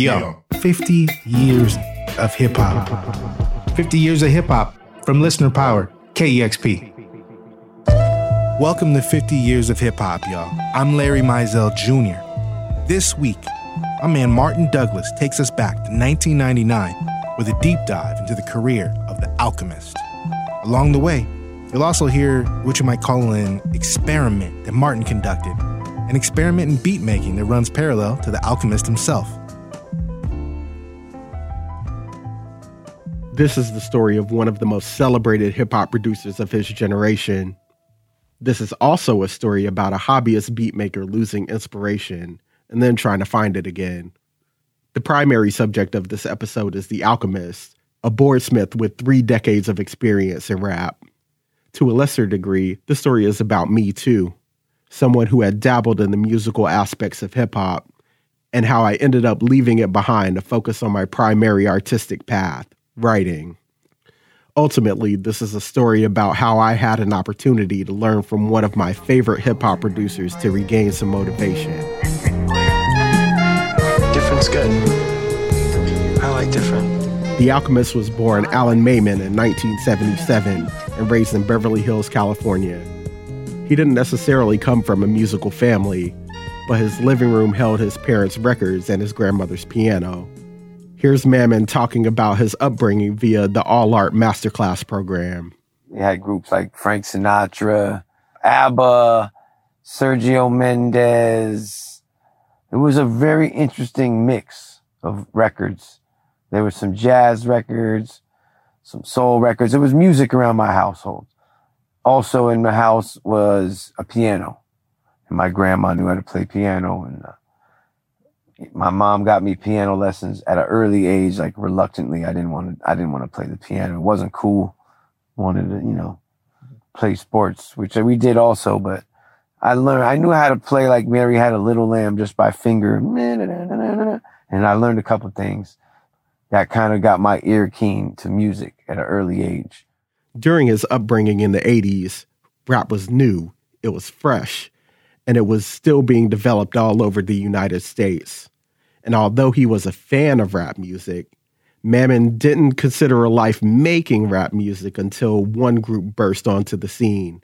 Yo, 50 years of hip hop. 50 years of hip hop from Listener Power, KEXP. Welcome to 50 years of hip hop, y'all. I'm Larry Mizell Jr. This week, my man Martin Douglas takes us back to 1999 with a deep dive into the career of the Alchemist. Along the way, you'll also hear what you might call an experiment that Martin conducted, an experiment in beat making that runs parallel to the Alchemist himself. This is the story of one of the most celebrated hip hop producers of his generation. This is also a story about a hobbyist beatmaker losing inspiration and then trying to find it again. The primary subject of this episode is The Alchemist, a boardsmith with three decades of experience in rap. To a lesser degree, the story is about me too, someone who had dabbled in the musical aspects of hip hop, and how I ended up leaving it behind to focus on my primary artistic path writing. Ultimately, this is a story about how I had an opportunity to learn from one of my favorite hip hop producers to regain some motivation. Different's good. I like different. The Alchemist was born Alan Maman in 1977 and raised in Beverly Hills, California. He didn't necessarily come from a musical family, but his living room held his parents' records and his grandmother's piano. Here's Maman talking about his upbringing via the All Art Masterclass program. We had groups like Frank Sinatra, ABBA, Sergio Mendes. It was a very interesting mix of records. There were some jazz records, some soul records. There was music around my household. Also in the house was a piano. And my grandma knew how to play piano and uh, my mom got me piano lessons at an early age, like reluctantly. I didn't want to, I didn't want to play the piano. It wasn't cool. Wanted to, you know, play sports, which we did also, but I learned, I knew how to play like Mary had a little lamb just by finger. And I learned a couple things that kind of got my ear keen to music at an early age. During his upbringing in the 80s, rap was new, it was fresh, and it was still being developed all over the United States. And although he was a fan of rap music, Maman didn't consider a life making rap music until one group burst onto the scene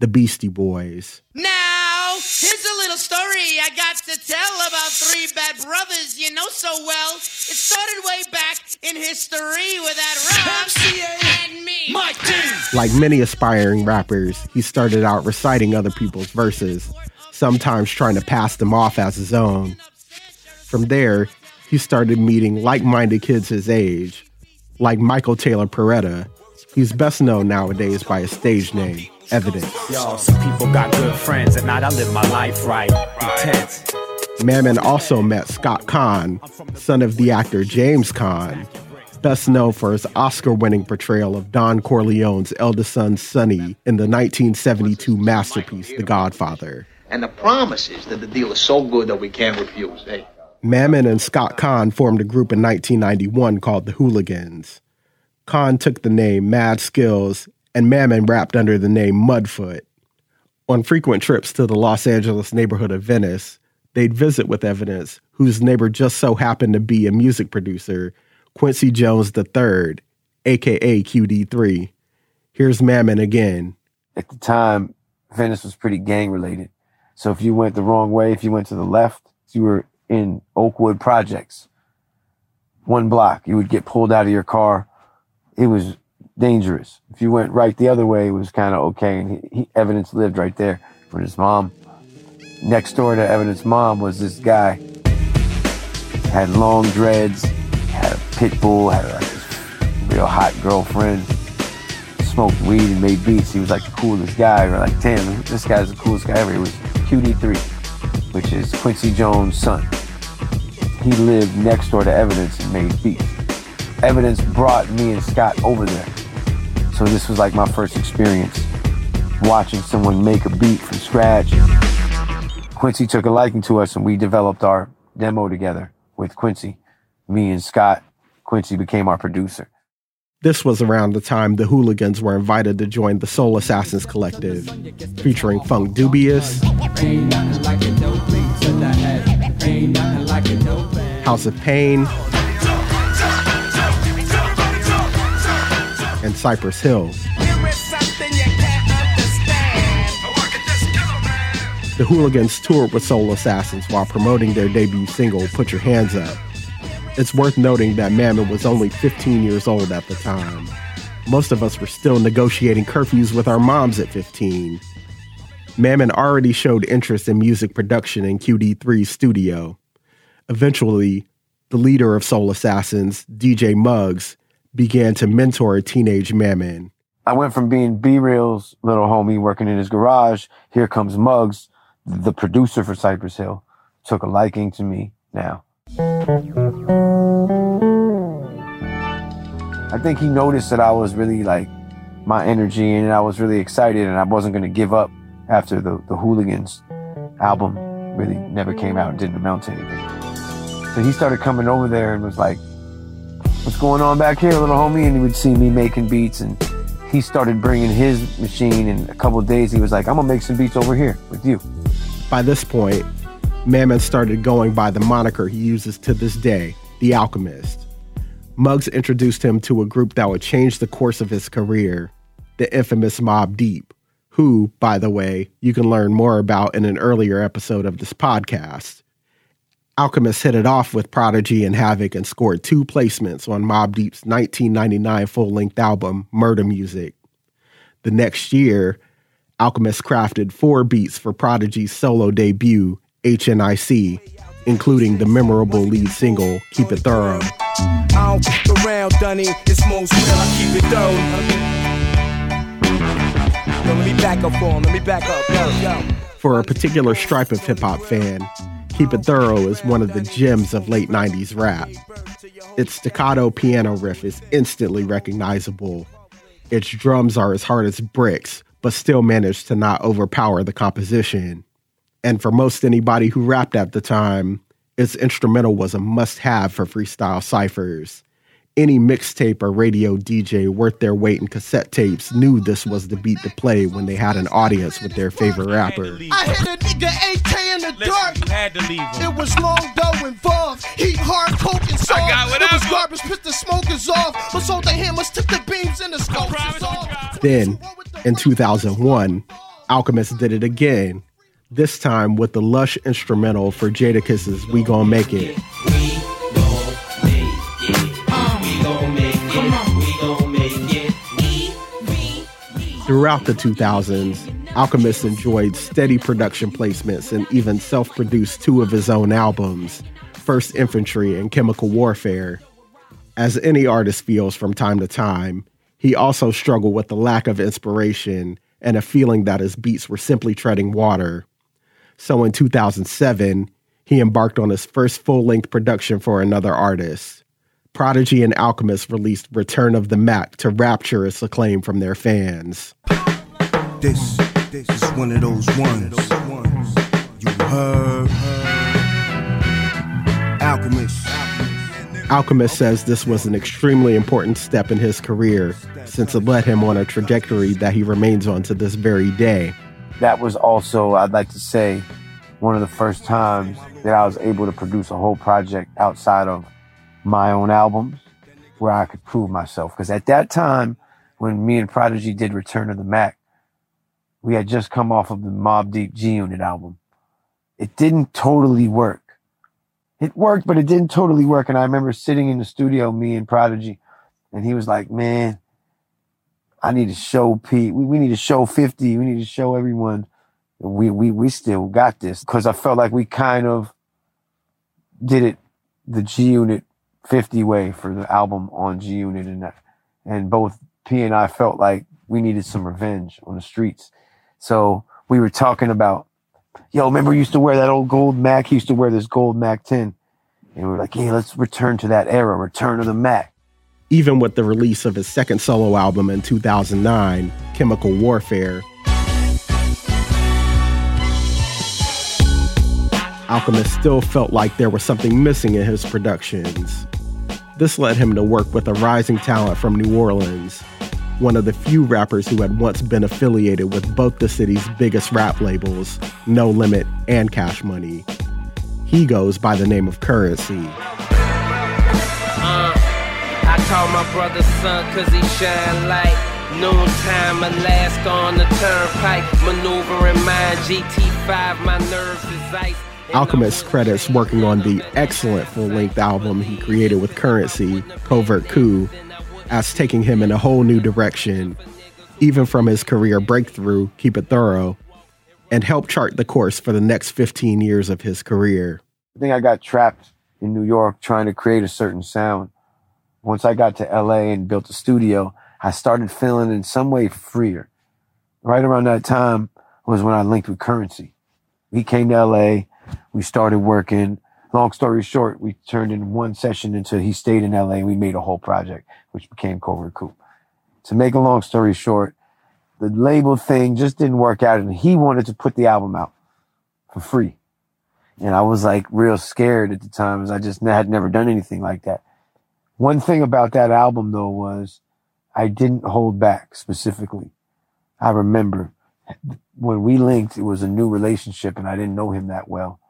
the Beastie Boys. Now, here's a little story I got to tell about three bad brothers you know so well. It started way back in history with that rap and me. Mike D. Like many aspiring rappers, he started out reciting other people's verses, sometimes trying to pass them off as his own. From there, he started meeting like minded kids his age, like Michael Taylor Perretta. He's best known nowadays by his stage name, Evidence. Yo, some people got good friends, and I live my life right. Intense. Maman also met Scott Caan, son of the actor James Caan, best known for his Oscar winning portrayal of Don Corleone's eldest son, Sonny, in the 1972 masterpiece, The Godfather. And the promise is that the deal is so good that we can't refuse. Hey. Maman and Scott Caan formed a group in 1991 called the Whooliganz. Caan took the name Mad Skillz, and Maman rapped under the name Mudfoot. On frequent trips to the Los Angeles neighborhood of Venice, they'd visit with Evidence, whose neighbor just so happened to be a music producer, Quincy Jones III, aka QD3. Here's Maman again. At the time, Venice was pretty gang related. So if you went the wrong way, if you went to the left, you were in Oakwood Projects. One block, you would get pulled out of your car. It was dangerous. If you went right the other way, it was kind of okay. And he, he, Evidence lived right there with his mom. Next door to Evidence' mom was this guy. Had long dreads, had a pit bull, had a real hot girlfriend. Smoked weed and made beats. He was like the coolest guy. We are like, damn, this guy's the coolest guy ever. He was QD3, which is Quincy Jones' son. He lived next door to Evidence and made beats. Evidence brought me and Scott over there. So this was like my first experience watching someone make a beat from scratch. Quincy took a liking to us and we developed our demo together with Quincy. Me and Scott, Quincy became our producer. This was around the time the Whooliganz were invited to join the Soul Assassins Collective, featuring Funkdoobiest, House of Pain, and Cypress Hill. The Whooliganz toured with Soul Assassins while promoting their debut single, Put Your Hands Up. It's worth noting that Maman was only 15 years old at the time. Most of us were still negotiating curfews with our moms at 15. Maman already showed interest in music production in QD3's studio. Eventually, the leader of Soul Assassins, DJ Muggs, began to mentor a teenage Maman. I went from being B-Real's little homie working in his garage. Here comes Muggs, the producer for Cypress Hill. Took a liking to me now. I think he noticed that I was really like my energy and I was really excited and I wasn't going to give up after the, the Whooliganz album really never came out and didn't amount to anything. So he started coming over there and was like, what's going on back here, little homie? And he would see me making beats and he started bringing his machine And a couple days. He was like, I'm gonna make some beats over here with you. By this point, Maman started going by the moniker he uses to this day, The Alchemist. Muggs introduced him to a group that would change the course of his career, the infamous Mobb Deep, who, by the way, you can learn more about in an earlier episode of this podcast. Alchemist hit it off with Prodigy and Havoc and scored two placements on Mobb Deep's 1999 full length album, Murder Music. The next year, Alchemist crafted four beats for Prodigy's solo debut, HNIC, including the memorable lead single, Keep It Thorough. I don't fuck around, Dunny. It's most real. I keep it thorough. Yo, let me back up for him. Let me back up. Yo, yo. For a particular stripe of hip hop fan, Keep It Thorough is one of the gems of late 90s rap. Its staccato piano riff is instantly recognizable. Its drums are as hard as bricks, but still manage to not overpower the composition. And for most anybody who rapped at the time, its instrumental was a must have for freestyle ciphers. Any mixtape or radio DJ worth their weight in cassette tapes knew this was the beat to play when they had an audience with their favorite rapper. I hit a nigga AK in the dark. You had to leave him. It was long dough involved. Heat, hard, coke, and salt. got what it I was want. garbage, pissed the smokers off. But so the hammers took the beams and the sculptures off. Then, in 2001, Alchemist did it again, this time with the lush instrumental for Jadakiss' We Gon' Make It. We gonna make it we Throughout the 2000s, Alchemist enjoyed steady production placements and even self produced two of his own albums, First Infantry and Chemical Warfare. As any artist feels from time to time, he also struggled with the lack of inspiration and a feeling that his beats were simply treading water. So in 2007, he embarked on his first full length production for another artist. Prodigy and Alchemist released Return of the Mac to rapturous acclaim from their fans. This, this is one of those ones. You heard. Alchemist. Alchemist says this was an extremely important step in his career since it led him on a trajectory that he remains on to this very day. That was also, I'd like to say, one of the first times that I was able to produce a whole project outside of my own albums where I could prove myself. Because at that time, when me and Prodigy did Return of the Mac, we had just come off of the Mobb Deep G Unit album. It didn't totally work. It worked, but it didn't totally work. And I remember sitting in the studio, me and Prodigy, and he was like, man, I need to show Pete. We, we need to show 50. We need to show everyone we, we, we still got this. Cause I felt like we kind of did it the G Unit 50 way for the album on G Unit. And, and both P and I felt like we needed some revenge on the streets. So we were talking about, yo, remember you used to wear that old gold Mac? He used to wear this gold Mac 10. And we were like, hey, let's return to that era, return to the Mac. Even with the release of his second solo album in 2009, Chemical Warfare, Alchemist still felt like there was something missing in his productions. This led him to work with a rising talent from New Orleans, one of the few rappers who had once been affiliated with both the city's biggest rap labels, No Limit and Cash Money. He goes by the name of Curren$y. Uh, call my brother son cause he shine light. Noontime, Alaska on the turnpike. Maneuvering mine, GT5, my nerves is ice. Alchemist credits working on the excellent full length album he created with Curren$y, Covert Coup, as taking him in a whole new direction, even from his career breakthrough, Keep It Thorough, and helped chart the course for the next 15 years of his career. I think I got trapped in New York trying to create a certain sound. Once I got to LA and built a studio, I started feeling in some way freer. Right around that time was when I linked with Curren$y. He came to LA, we started working. Long story short, we turned in one session until he stayed in LA and we made a whole project, which became Covert Coup. To make a long story short, the label thing just didn't work out and he wanted to put the album out for free. And I was like real scared at the time as I just had never done anything like that. One thing about that album though was I didn't hold back specifically. I remember when we linked, it was a new relationship and I didn't know him that well.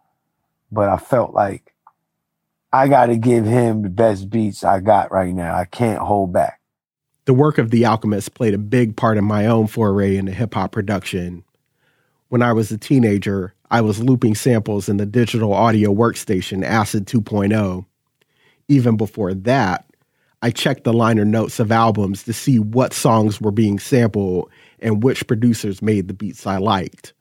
But I felt like I got to give him the best beats I got right now. I can't hold back. The work of The Alchemist played a big part in my own foray into hip hop production. When I was a teenager, I was looping samples in the digital audio workstation Acid 2.0. Even before that, I checked the liner notes of albums to see what songs were being sampled and which producers made the beats I liked.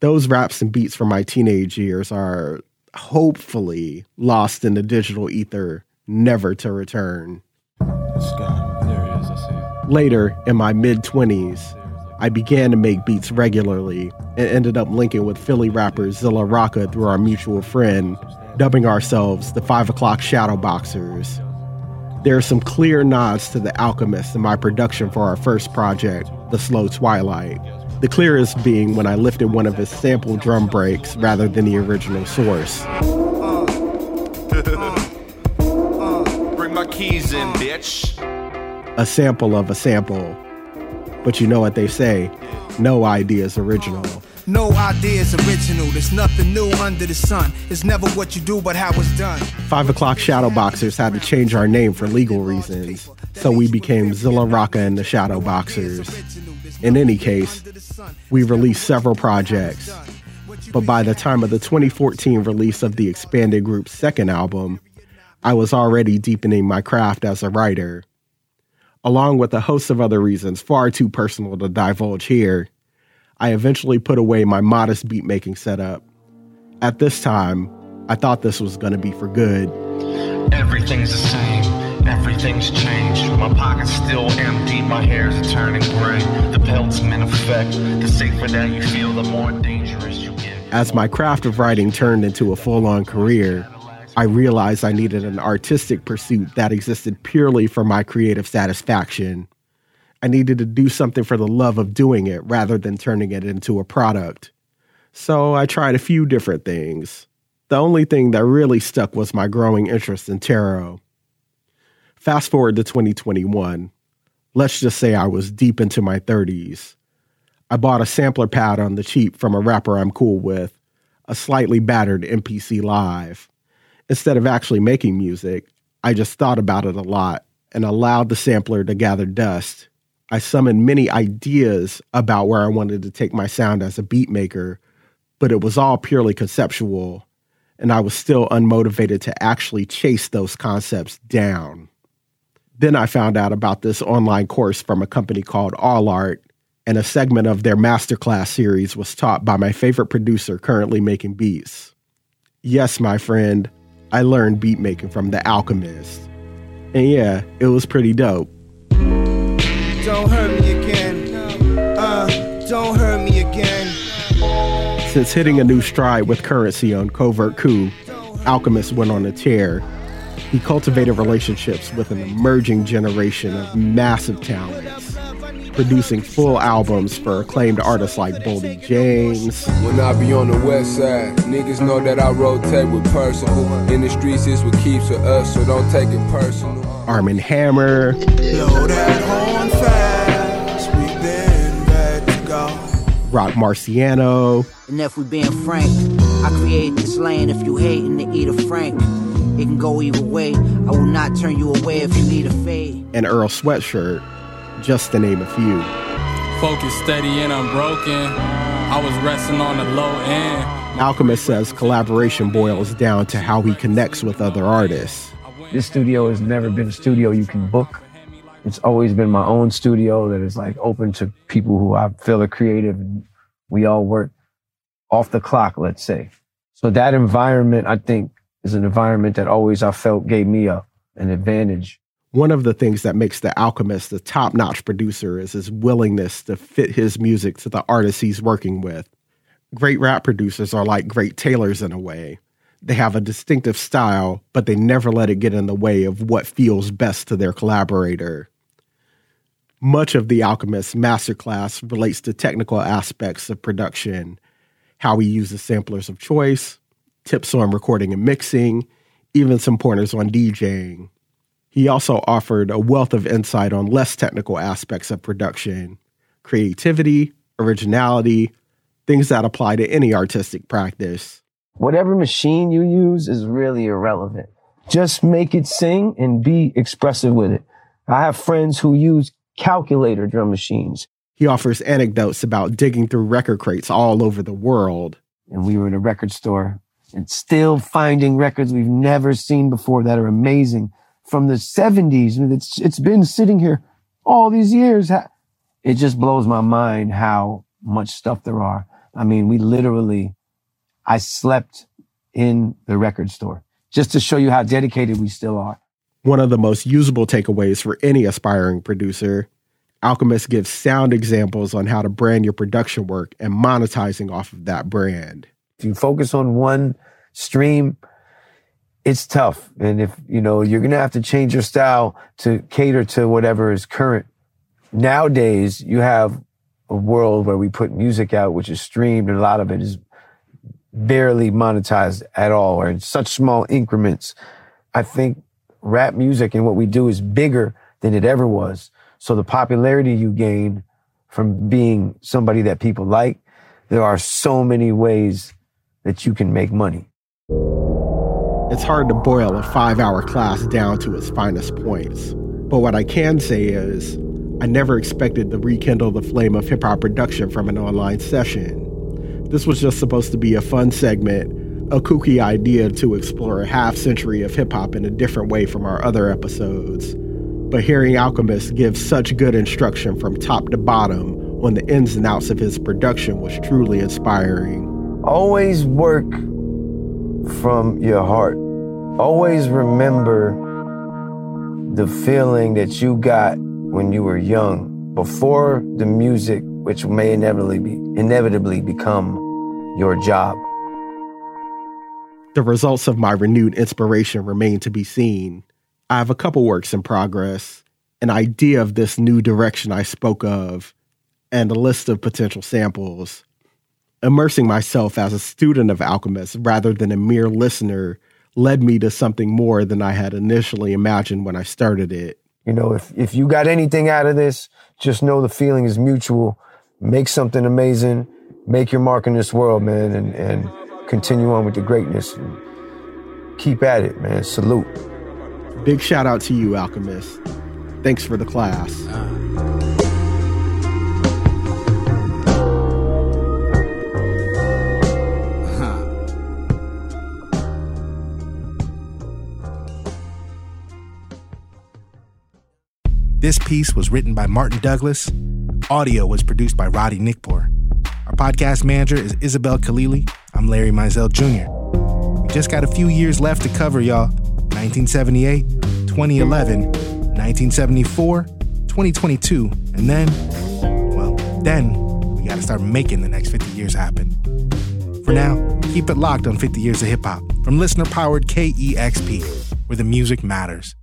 Those raps and beats from my teenage years are hopefully lost in the digital ether, never to return. Later, in my mid 20s, I began to make beats regularly and ended up linking with Philly rapper Zilla Rocca through our mutual friend, dubbing ourselves the 5 o'clock Shadowboxers. There are some clear nods to The Alchemist in my production for our first project, The Slow Twilight. The clearest being when I lifted one of his sample drum breaks rather than the original source. Bring my keys in, bitch. A sample of a sample. But you know what they say no idea is original. No idea is original. There's nothing new under the sun. It's never what you do, but how it's done. Five O'Clock Shadowboxers had to change our name for legal reasons, so we became Zilla Rocca and the Shadowboxers. In any case, we released several projects, but by the time of the 2014 release of the expanded group's second album, I was already deepening my craft as a writer. Along with a host of other reasons far too personal to divulge here, I eventually put away my modest beat making setup. At this time, I thought this was going to be for good. Everything's the same, everything's changed. My pocket's still empty, my hair's turning gray. The pelt's in effect. The safer that you feel, the more dangerous you get. As my craft of writing turned into a full on career, I realized I needed an artistic pursuit that existed purely for my creative satisfaction. I needed to do something for the love of doing it rather than turning it into a product. So I tried a few different things. The only thing that really stuck was my growing interest in tarot. Fast forward to 2021. Let's just say I was deep into my 30s. I bought a sampler pad on the cheap from a rapper I'm cool with, a slightly battered MPC Live. Instead of actually making music, I just thought about it a lot and allowed the sampler to gather dust. I summoned many ideas about where I wanted to take my sound as a beat maker, but it was all purely conceptual, and I was still unmotivated to actually chase those concepts down. Then I found out about this online course from a company called All Art, and a segment of their masterclass series was taught by my favorite producer currently making beats. Yes, my friend, I learned beat making from The Alchemist. And yeah, it was pretty dope. Don't hurt me again. Uh, don't hurt me again. Since hitting a new stride with Curren$y on Covert Coup, Alchemist went on a tear. He cultivated relationships with an emerging generation of massive talents, producing full albums for acclaimed artists like Boldy James. When I be on the west side, niggas know that I rotate with Percival. In the streets is what keeps with us, so don't take it personal. Armand Hammer. Blow that horn fast. We been to go. Rock Marciano. And if we being frank, I create this lane if you hating to eat a frank. It can go either way. I will not turn you away if you need a fade. And Earl Sweatshirt, just to name a few. Focus steady and unbroken. I was resting on the low end. Alchemist says collaboration boils down to how he connects with other artists. This studio has never been a studio you can book. It's always been my own studio that is like open to people who I feel are creative and we all work off the clock, let's say. So that environment, I think, is an environment that always I felt gave me a, an advantage. One of the things that makes The Alchemist a top notch producer is his willingness to fit his music to the artists he's working with. Great rap producers are like great tailors in a way. They have a distinctive style, but they never let it get in the way of what feels best to their collaborator. Much of The Alchemist masterclass relates to technical aspects of production, how he uses samplers of choice, tips on recording and mixing, even some pointers on DJing. He also offered a wealth of insight on less technical aspects of production, creativity, originality, things that apply to any artistic practice. Whatever machine you use is really irrelevant. Just make it sing and be expressive with it. I have friends who use calculator drum machines. He offers anecdotes about digging through record crates all over the world. And we were in a record store and still finding records we've never seen before that are amazing from the 70s. It's, it's been sitting here all these years. It just blows my mind how much stuff there are. I mean, we literally, I slept in the record store just to show you how dedicated we still are. One of the most usable takeaways for any aspiring producer, Alchemist gives sound examples on how to brand your production work and monetizing off of that brand. You focus on one stream, it's tough. And if, you know, you're going to have to change your style to cater to whatever is current. Nowadays, you have a world where we put music out, which is streamed, and a lot of it is barely monetized at all or in such small increments. I think rap music and what we do is bigger than it ever was. So the popularity you gain from being somebody that people like, there are so many ways that you can make money. It's hard to boil a five hour class down to its finest points. But what I can say is, I never expected to rekindle the flame of hip hop production from an online session. This was just supposed to be a fun segment, a kooky idea to explore a half century of hip hop in a different way from our other episodes. But hearing Alchemist give such good instruction from top to bottom on the ins and outs of his production was truly inspiring. Always work from your heart. Always remember the feeling that you got when you were young, before the music, which may inevitably be, inevitably become your job. The results of my renewed inspiration remain to be seen. I have a couple works in progress, an idea of this new direction I spoke of, and a list of potential samples. Immersing myself as a student of Alchemist rather than a mere listener led me to something more than I had initially imagined when I started it. You know, if, if you got anything out of this, just know the feeling is mutual. Make something amazing. Make your mark in this world, man, and, and continue on with the greatness. Keep at it, man. Salute. Big shout out to you, Alchemist. Thanks for the class. This piece was written by Martin Douglas. Audio was produced by Roddy Nikpour. Our podcast manager is Isabel Khalili. I'm Larry Mizell Jr. We just got a few years left to cover, y'all. 1978, 2011, 1974, 2022, and then, well, then we gotta start making the next 50 years happen. For now, keep it locked on 50 Years of Hip Hop from listener powered KEXP, where the music matters.